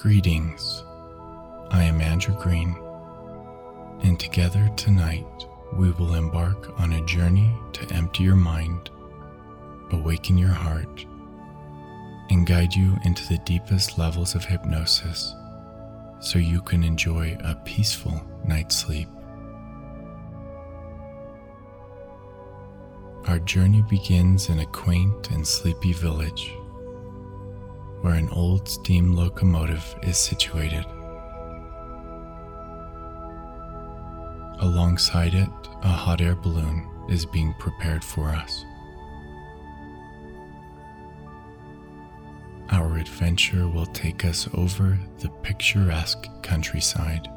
Greetings. I am Andrew Green, and together tonight we will embark on a journey to empty your mind, awaken your heart, and guide you into the deepest levels of hypnosis so you can enjoy a peaceful night's sleep. Our journey begins in a quaint and sleepy village where an old steam locomotive is situated. Alongside it, a hot air balloon is being prepared for us. Our adventure will take us over the picturesque countryside.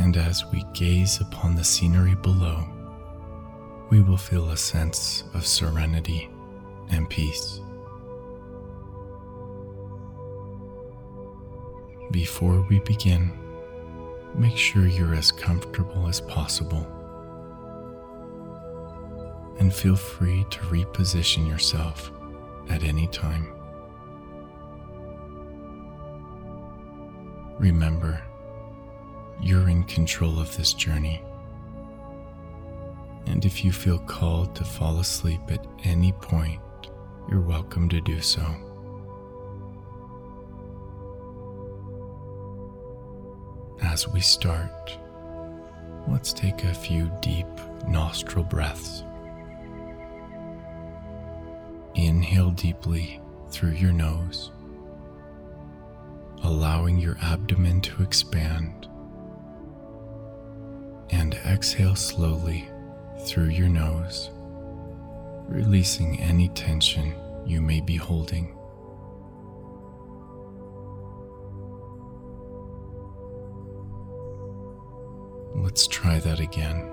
And as we gaze upon the scenery below, we will feel a sense of serenity and peace. Before we begin, make sure you're as comfortable as possible and feel free to reposition yourself at any time. Remember, you're in control of this journey. And if you feel called to fall asleep at any point, you're welcome to do so. As we start, let's take a few deep nostril breaths. Inhale deeply through your nose, allowing your abdomen to expand. And exhale slowly through your nose, releasing any tension you may be holding. Let's try that again.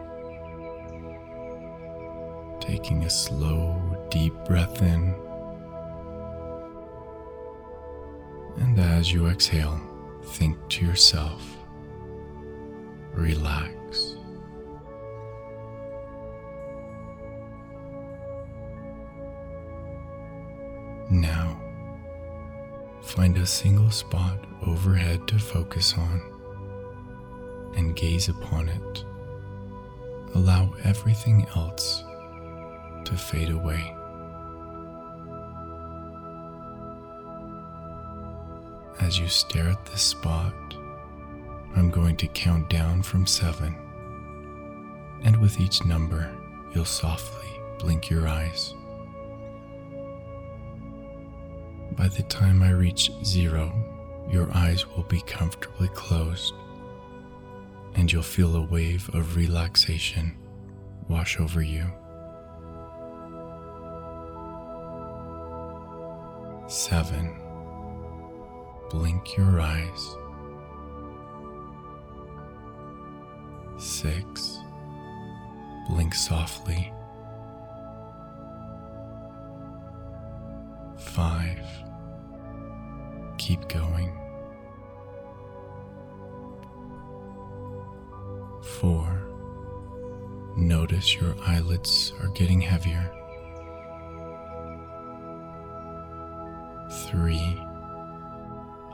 Taking a slow, deep breath in. And as you exhale, think to yourself, relax. Now, find a single spot overhead to focus on and gaze upon it. Allow everything else to fade away. As you stare at this spot, I'm going to count down from seven, and with each number, you'll softly blink your eyes. By the time I reach zero, your eyes will be comfortably closed and you'll feel a wave of relaxation wash over you. Seven. Blink your eyes. Six. Blink softly. Five. Keep going. Four. Notice your eyelids are getting heavier. Three.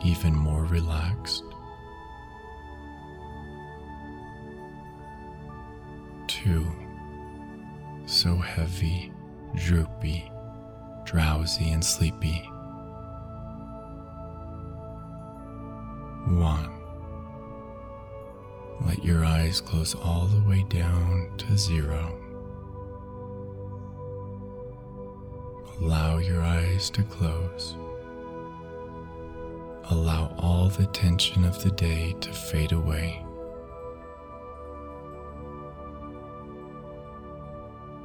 Even more relaxed. Two. So heavy, droopy, drowsy, and sleepy. One. Eyes close all the way down to zero. Allow your eyes to close. Allow all the tension of the day to fade away.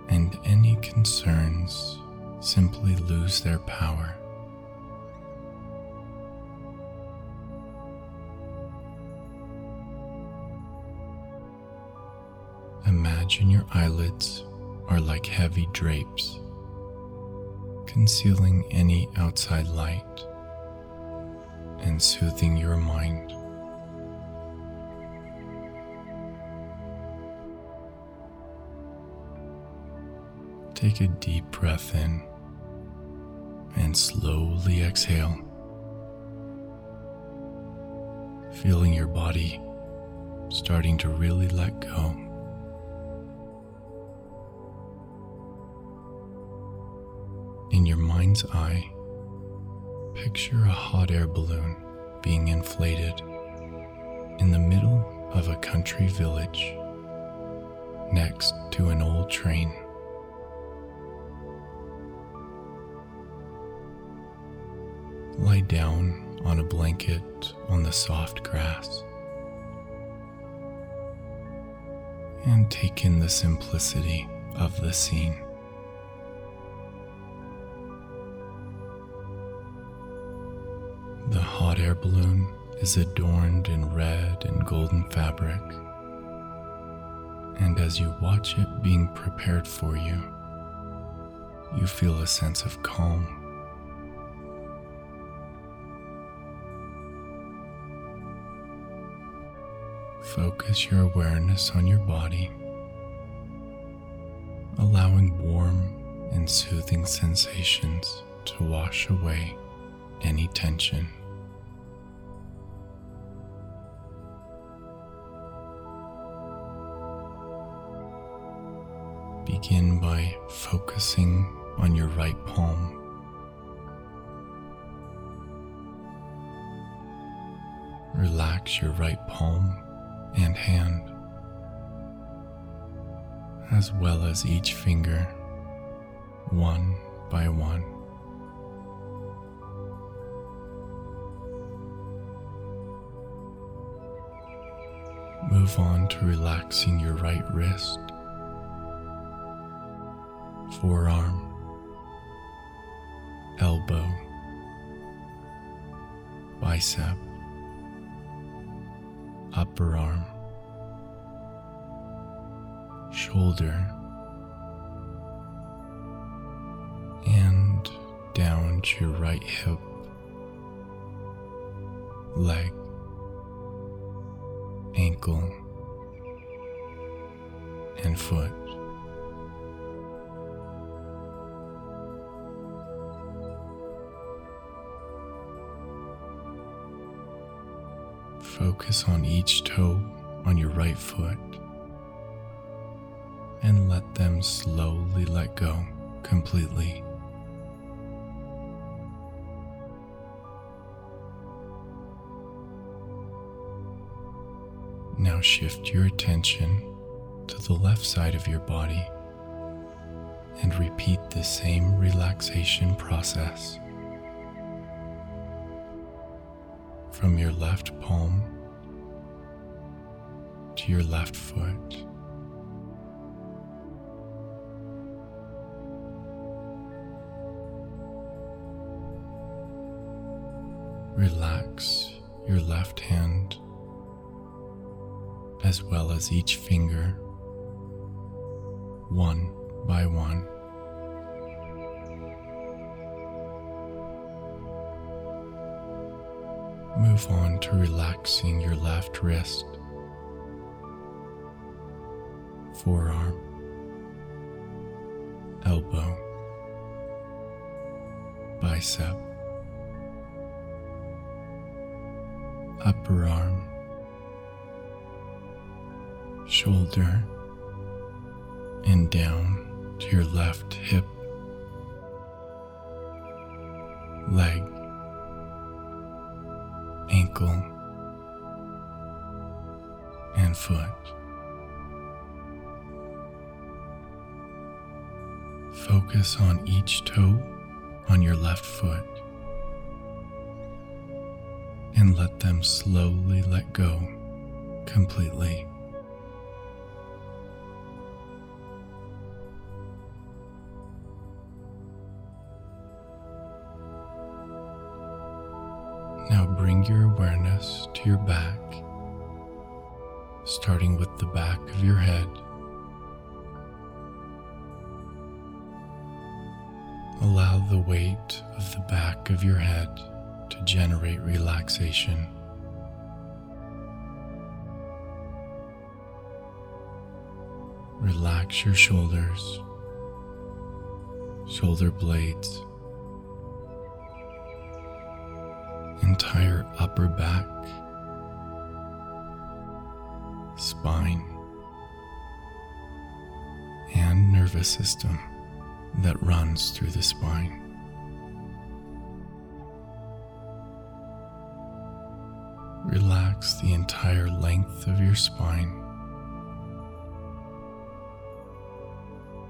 And any concerns simply lose their power. Imagine your eyelids are like heavy drapes, concealing any outside light and soothing your mind. Take a deep breath in and slowly exhale feeling your body starting to really let go. Mind's eye, picture a hot air balloon being inflated in the middle of a country village next to an old train. Lie down on a blanket on the soft grass and take in the simplicity of the scene. Balloon is adorned in red and golden fabric, and as you watch it being prepared for you, you feel a sense of calm. Focus your awareness on your body, allowing warm and soothing sensations to wash away any tension. Begin by focusing on your right palm. Relax your right palm and hand, as well as each finger, one by one. Move on to relaxing your right wrist, forearm, elbow, bicep, upper arm, shoulder, and down to your right hip, leg, ankle, and foot. Focus on each toe on your right foot and let them slowly let go completely. Now shift your attention to the left side of your body and repeat the same relaxation process. From your left palm to your left foot. Relax your left hand as well as each finger, one by one. Move on to relaxing your left wrist, forearm, elbow, bicep, upper arm, shoulder, and down to your left hip, leg, ankle, and foot. Focus on each toe on your left foot and let them slowly let go completely. Your awareness to your back, starting with the back of your head. Allow the weight of the back of your head to generate relaxation. Relax your shoulders, shoulder blades, entire upper back, spine and nervous system that runs through the spine. Relax the entire length of your spine.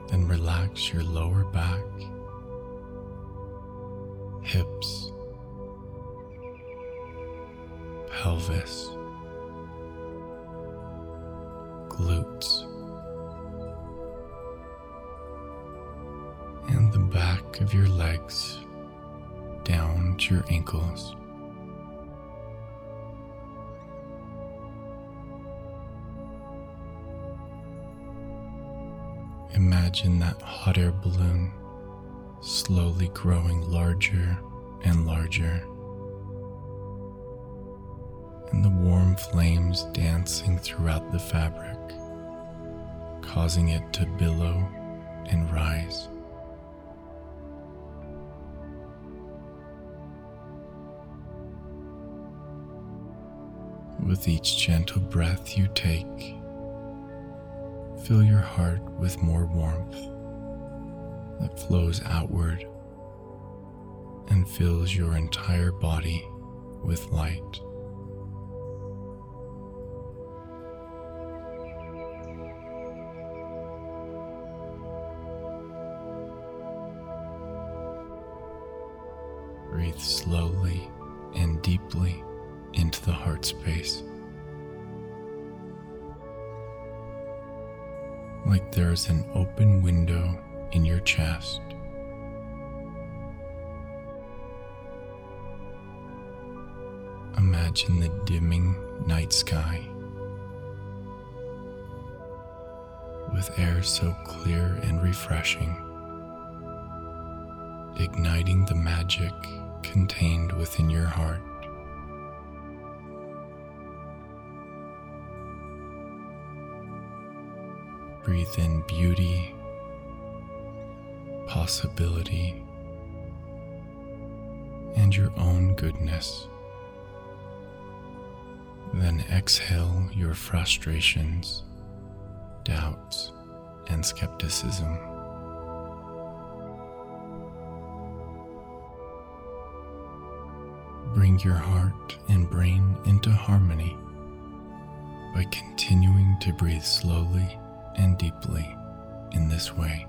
Then relax your lower back, pelvis, glutes, and the back of your legs down to your ankles. Imagine that hot air balloon slowly growing larger and larger, and the warm flames dancing throughout the fabric, causing it to billow and rise. With each gentle breath you take, fill your heart with more warmth that flows outward and fills your entire body with light. Igniting the magic contained within your heart. Breathe in beauty, possibility, and your own goodness. Then exhale your frustrations, doubts, and skepticism. Bring your heart and brain into harmony by continuing to breathe slowly and deeply in this way.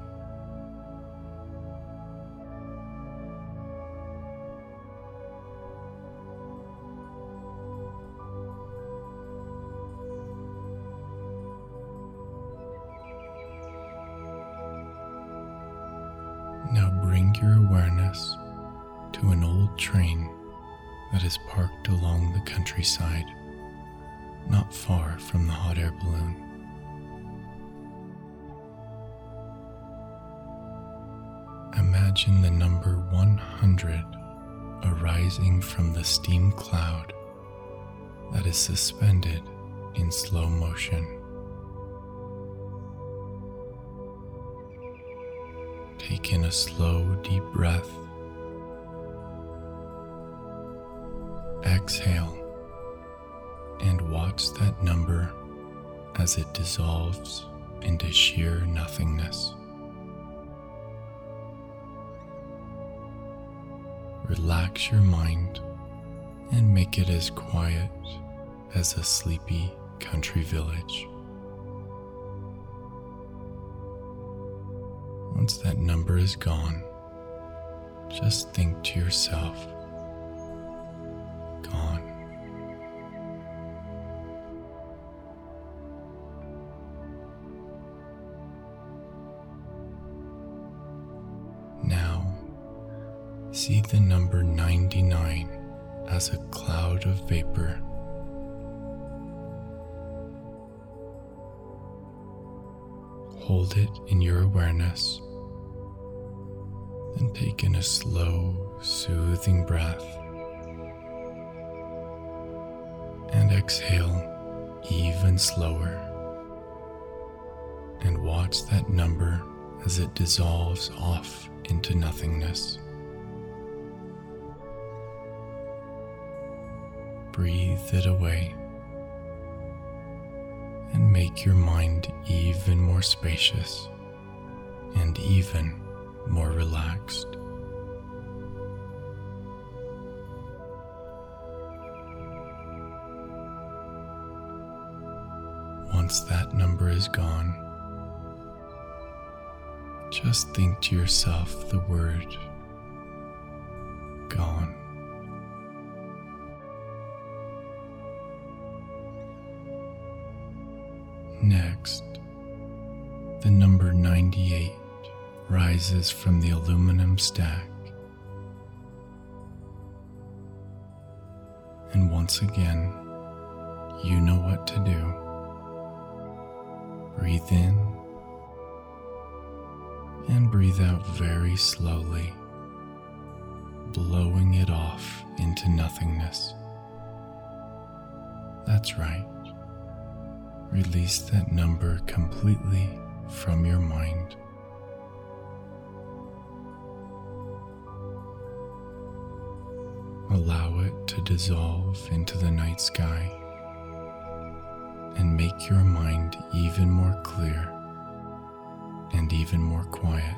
Imagine the number 100 arising from the steam cloud that is suspended in slow motion. Take in a slow, deep breath. Exhale and watch that number as it dissolves into sheer nothingness. Relax your mind and make it as quiet as a sleepy country village. Once that number is gone, just think to yourself, gone. See the number 99 as a cloud of vapor. Hold it in your awareness and take in a slow, soothing breath. And exhale even slower. And watch that number as it dissolves off into nothingness. Breathe it away and make your mind even more spacious and even more relaxed. Once that number is gone, just think to yourself the word gone. The number 98 rises from the aluminum stack. And once again, you know what to do. Breathe in and breathe out very slowly, blowing it off into nothingness. That's right. Release that number completely from your mind. Allow it to dissolve into the night sky and make your mind even more clear and even more quiet,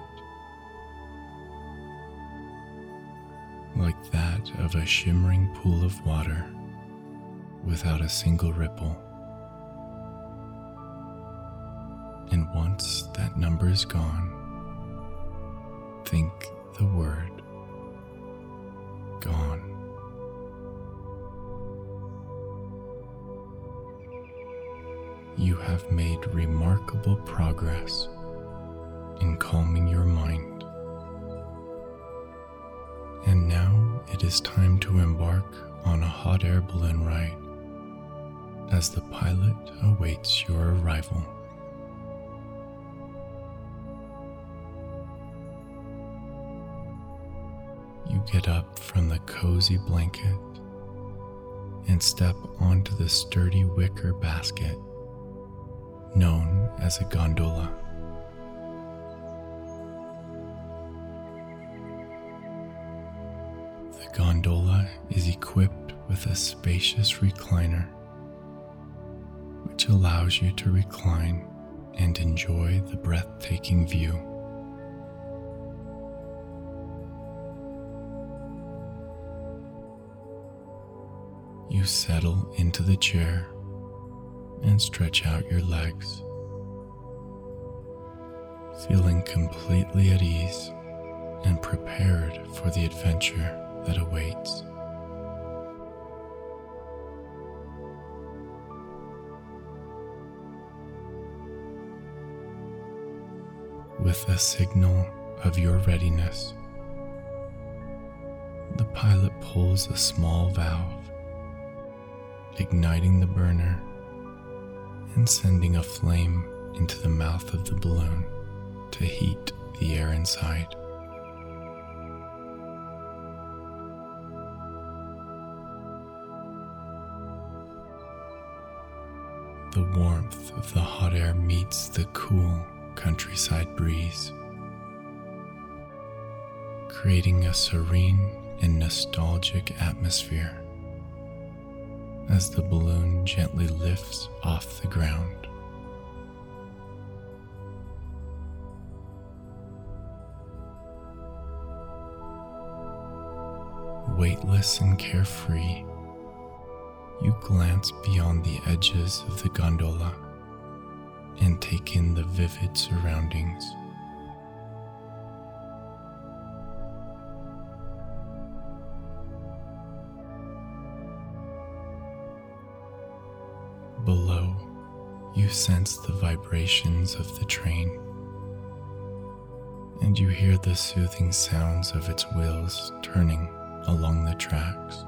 like that of a shimmering pool of water without a single ripple. Once that number is gone, think the word gone. You have made remarkable progress in calming your mind. And now it is time to embark on a hot air balloon ride as the pilot awaits your arrival. Get up from the cozy blanket and step onto the sturdy wicker basket known as a gondola. The gondola is equipped with a spacious recliner, which allows you to recline and enjoy the breathtaking view. You settle into the chair and stretch out your legs, feeling completely at ease and prepared for the adventure that awaits. With a signal of your readiness, the pilot pulls a small valve, igniting the burner and sending a flame into the mouth of the balloon to heat the air inside. The warmth of the hot air meets the cool countryside breeze, creating a serene and nostalgic atmosphere as the balloon gently lifts off the ground. Weightless and carefree, you glance beyond the edges of the gondola and take in the vivid surroundings. Sense the vibrations of the train, and you hear the soothing sounds of its wheels turning along the tracks.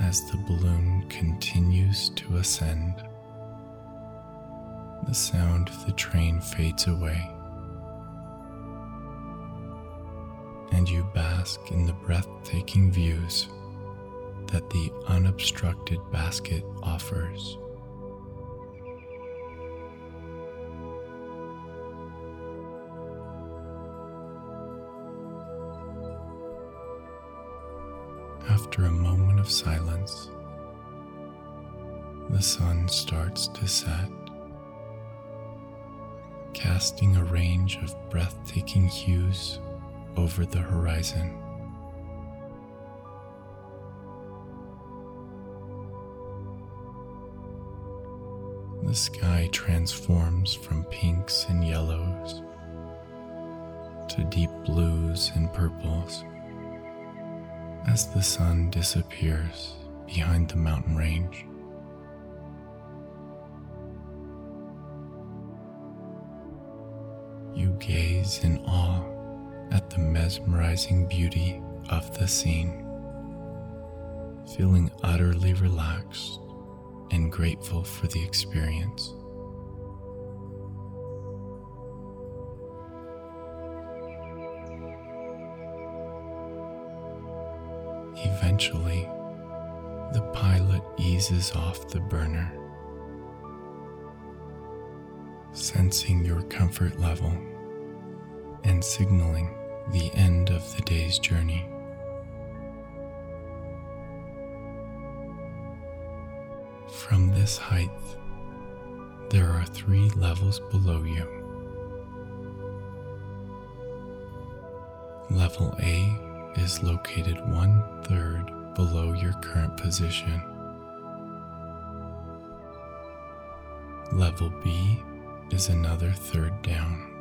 As the balloon continues to ascend, the sound of the train fades away. And you bask in the breathtaking views that the unobstructed basket offers. After a moment of silence, the sun starts to set, casting a range of breathtaking hues over the horizon. The sky transforms from pinks and yellows to deep blues and purples as the sun disappears behind the mountain range. You gaze in awe at the mesmerizing beauty of the scene, feeling utterly relaxed and grateful for the experience. Eventually, the pilot eases off the burner, sensing your comfort level and signaling the end of the day's journey. From this height, there are three levels below you. Level A is located one third below your current position. Level B is another third down.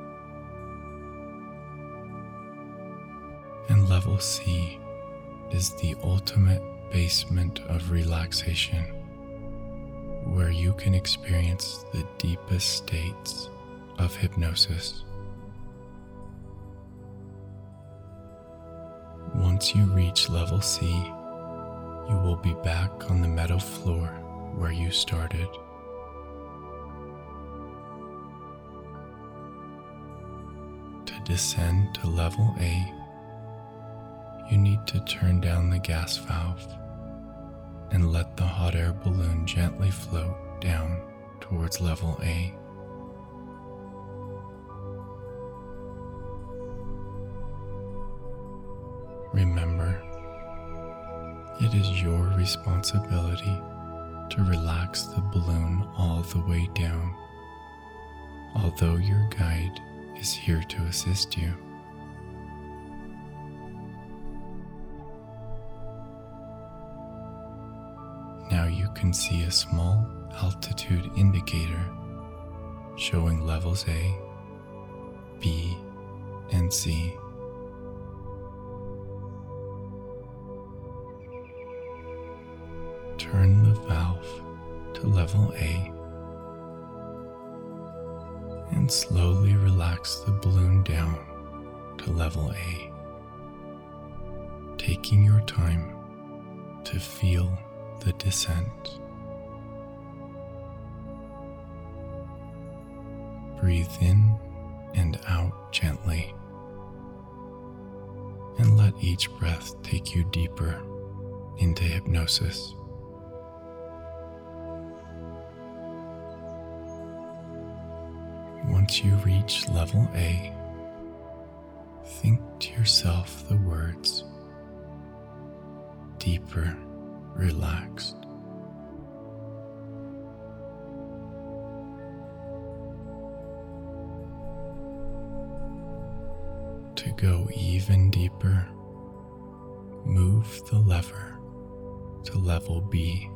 And level C is the ultimate basement of relaxation, where you can experience the deepest states of hypnosis. Once you reach level C, you will be back on the meadow floor where you started. To descend to level A, you need to turn down the gas valve and let the hot air balloon gently float down towards level A. Remember, it is your responsibility to relax the balloon all the way down, although your guide is here to assist you. See a small altitude indicator showing levels A, B, and C. turn the valve to level A and slowly relax the balloon down to level A, taking your time to feel the descent. Breathe in and out gently, and let each breath take you deeper into hypnosis. Once you reach level A, think to yourself the words deeper, relaxed. Go even deeper, move the lever to level B.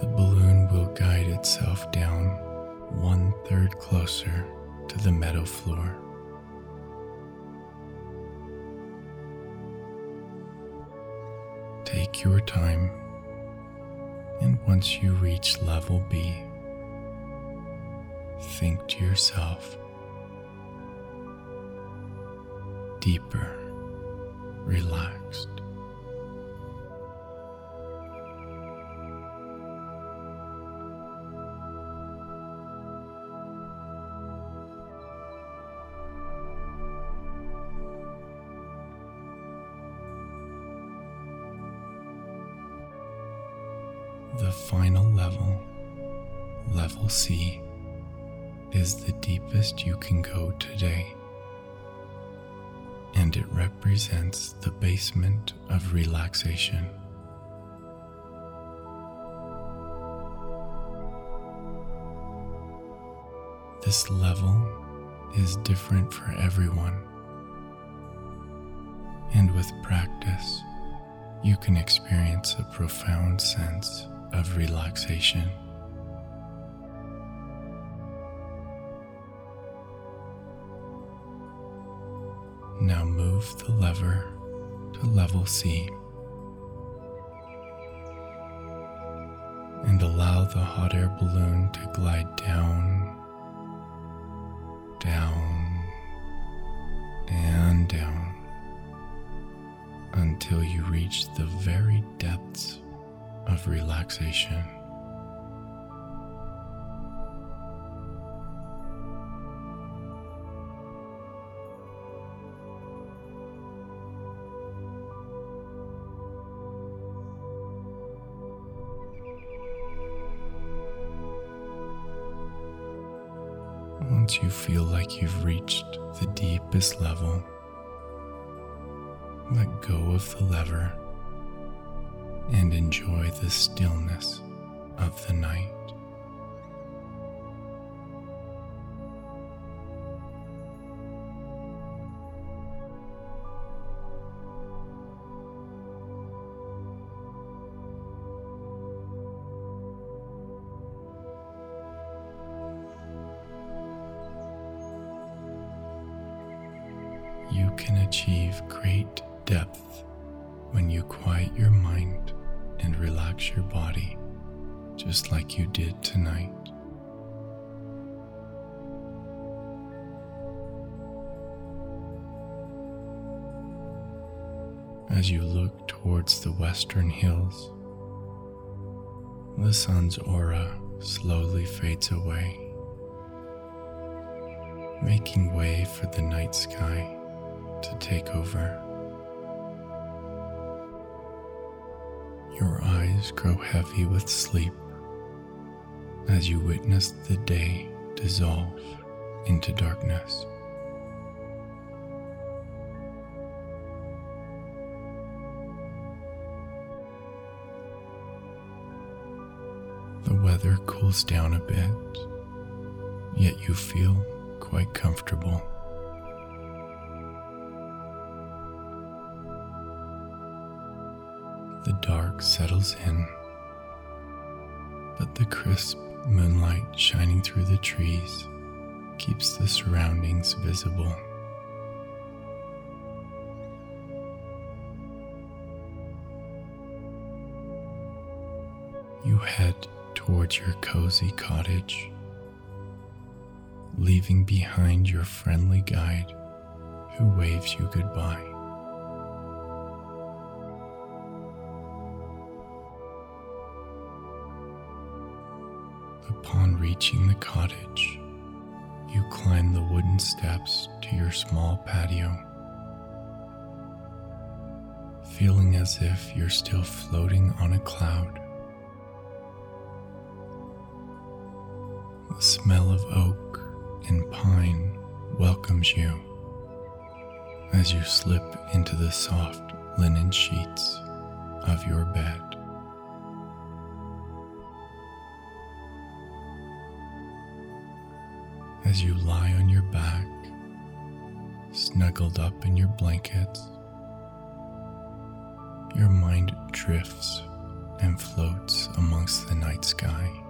The balloon will guide itself down one third closer to the meadow floor. Take your time, and once you reach level B, think to yourself deeper, relaxed. The final level, level C, is the deepest you can go today, and it represents the basement of relaxation. This level is different for everyone, and with practice, you can experience a profound sense of relaxation. The lever to level C and allow the hot air balloon to glide down, down, and down until you reach the very depths of relaxation. You feel like you've reached the deepest level, let go of the lever and enjoy the stillness of the night. As you look towards the western hills, the sun's aura slowly fades away, making way for the night sky to take over. Your eyes grow heavy with sleep as you witness the day dissolve into darkness. Weather cools down a bit, yet you feel quite comfortable. The dark settles in, but the crisp moonlight shining through the trees keeps the surroundings visible. You head towards your cozy cottage, leaving behind your friendly guide who waves you goodbye. Upon reaching the cottage, you climb the wooden steps to your small patio, feeling as if you're still floating on a cloud. The smell of oak and pine welcomes you as you slip into the soft linen sheets of your bed. As you lie on your back, snuggled up in your blankets, your mind drifts and floats amongst the night sky.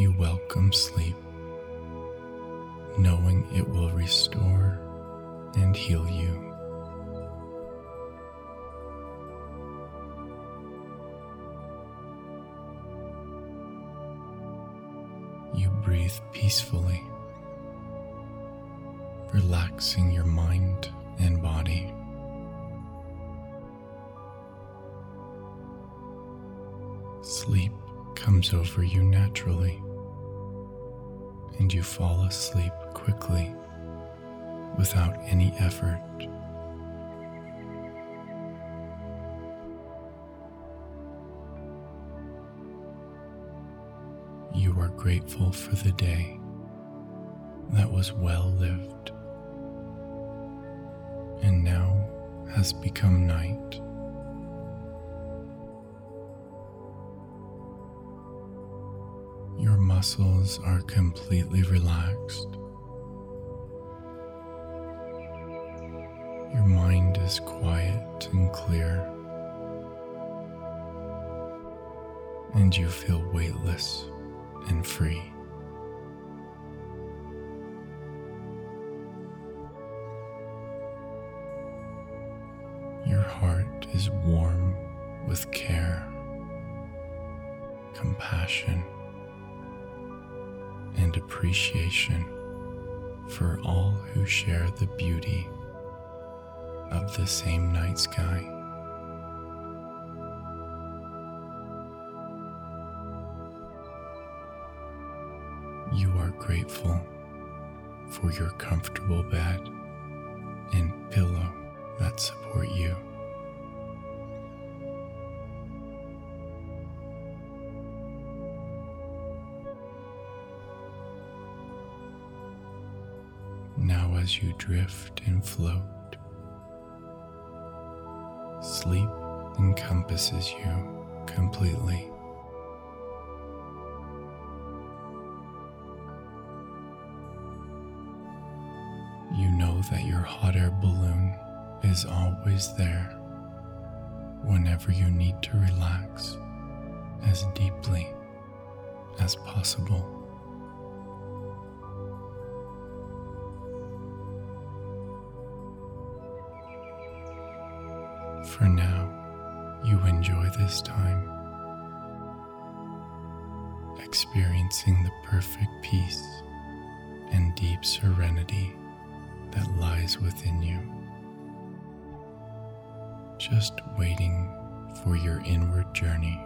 You welcome sleep, knowing it will restore and heal you. You breathe peacefully, relaxing your mind and body. Sleep comes over you naturally, and you fall asleep quickly without any effort. You are grateful for the day that was well lived and now has become night. Muscles are completely relaxed. Your mind is quiet and clear. And you feel weightless and free. And appreciation for all who share the beauty of the same night sky. You are grateful for your comfortable bed and pillow that support you. As you drift and float, sleep encompasses you completely. You know that your hot air balloon is always there whenever you need to relax as deeply as possible. For now, you enjoy this time, experiencing the perfect peace and deep serenity that lies within you just waiting for your inward journey.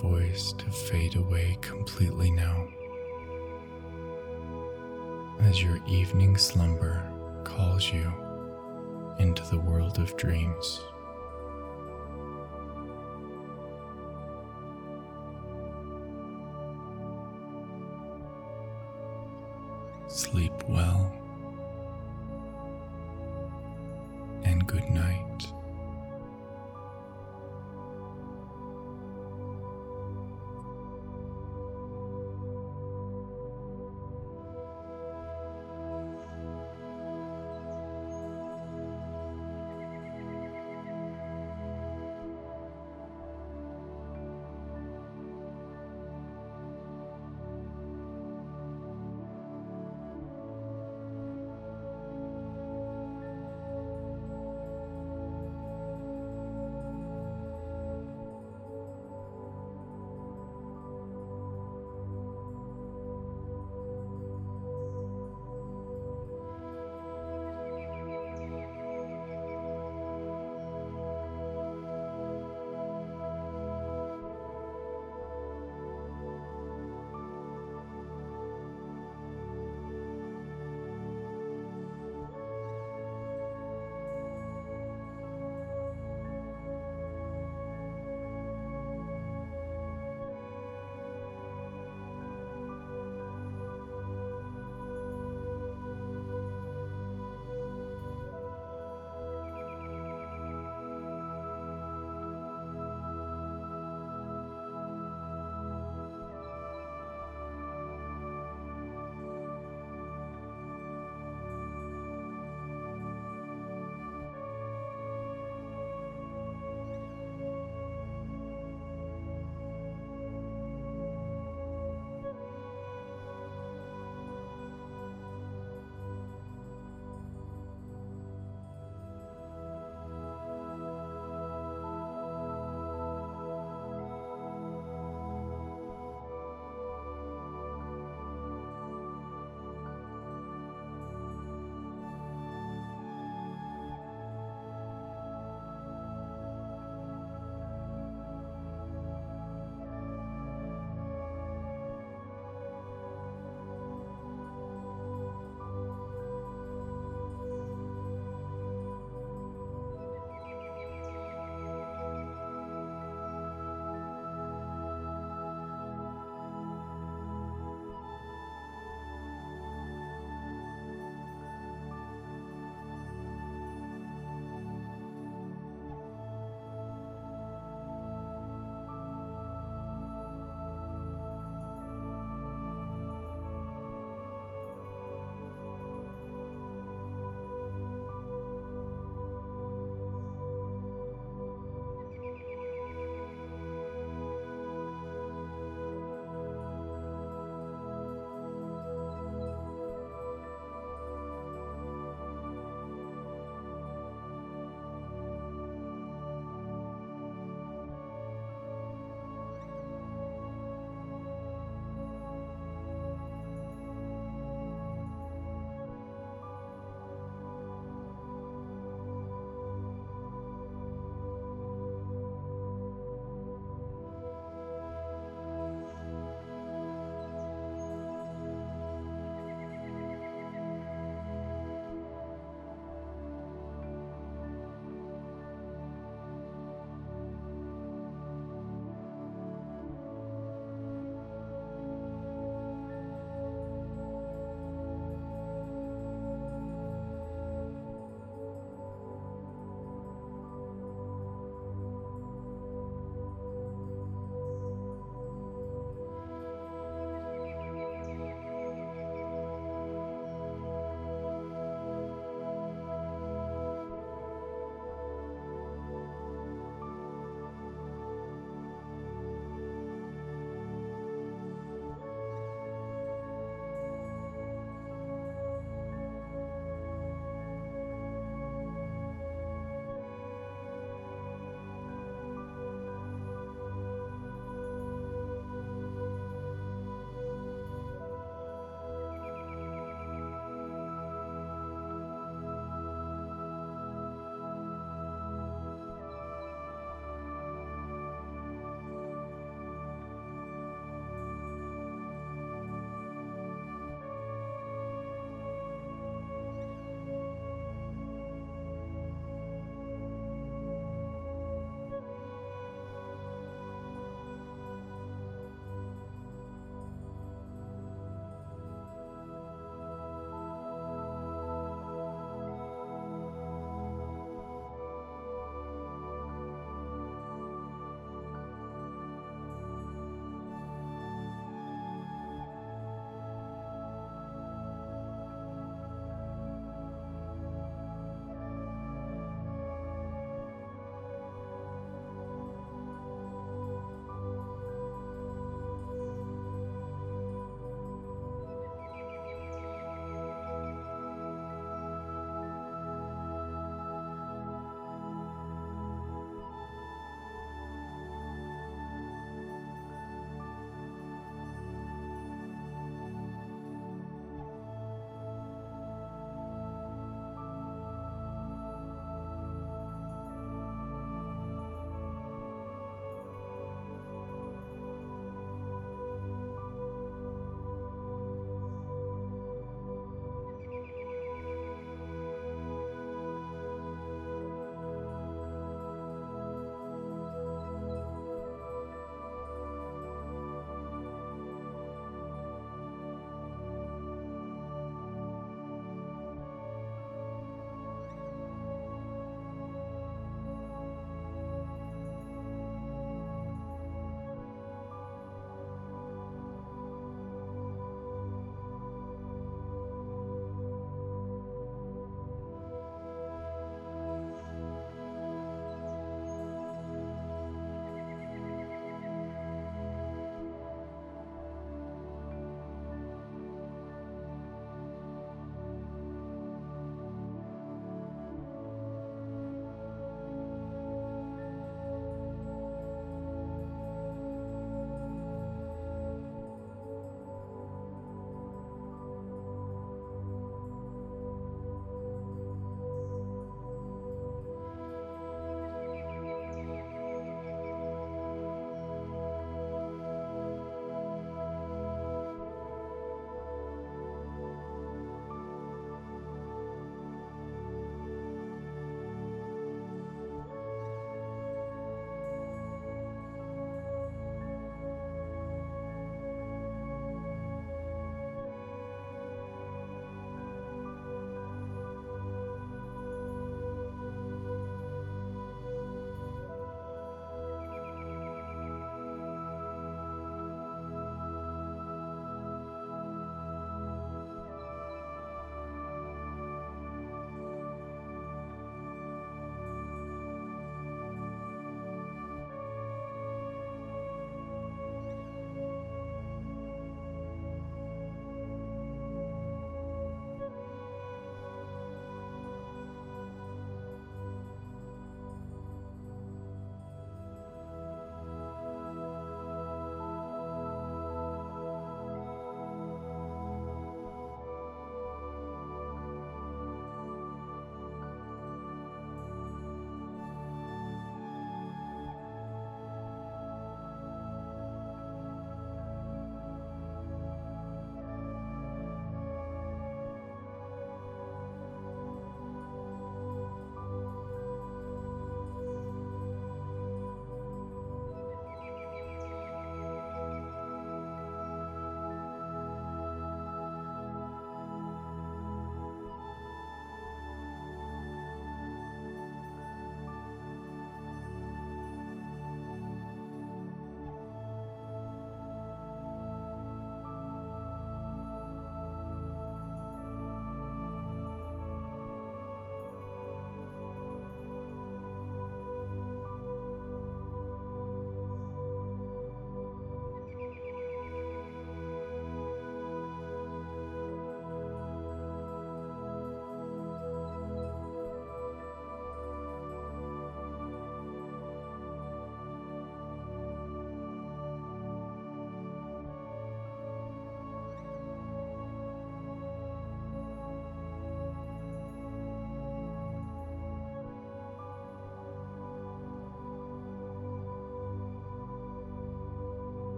Voice to fade away completely now as your evening slumber calls you into the world of dreams. Sleep well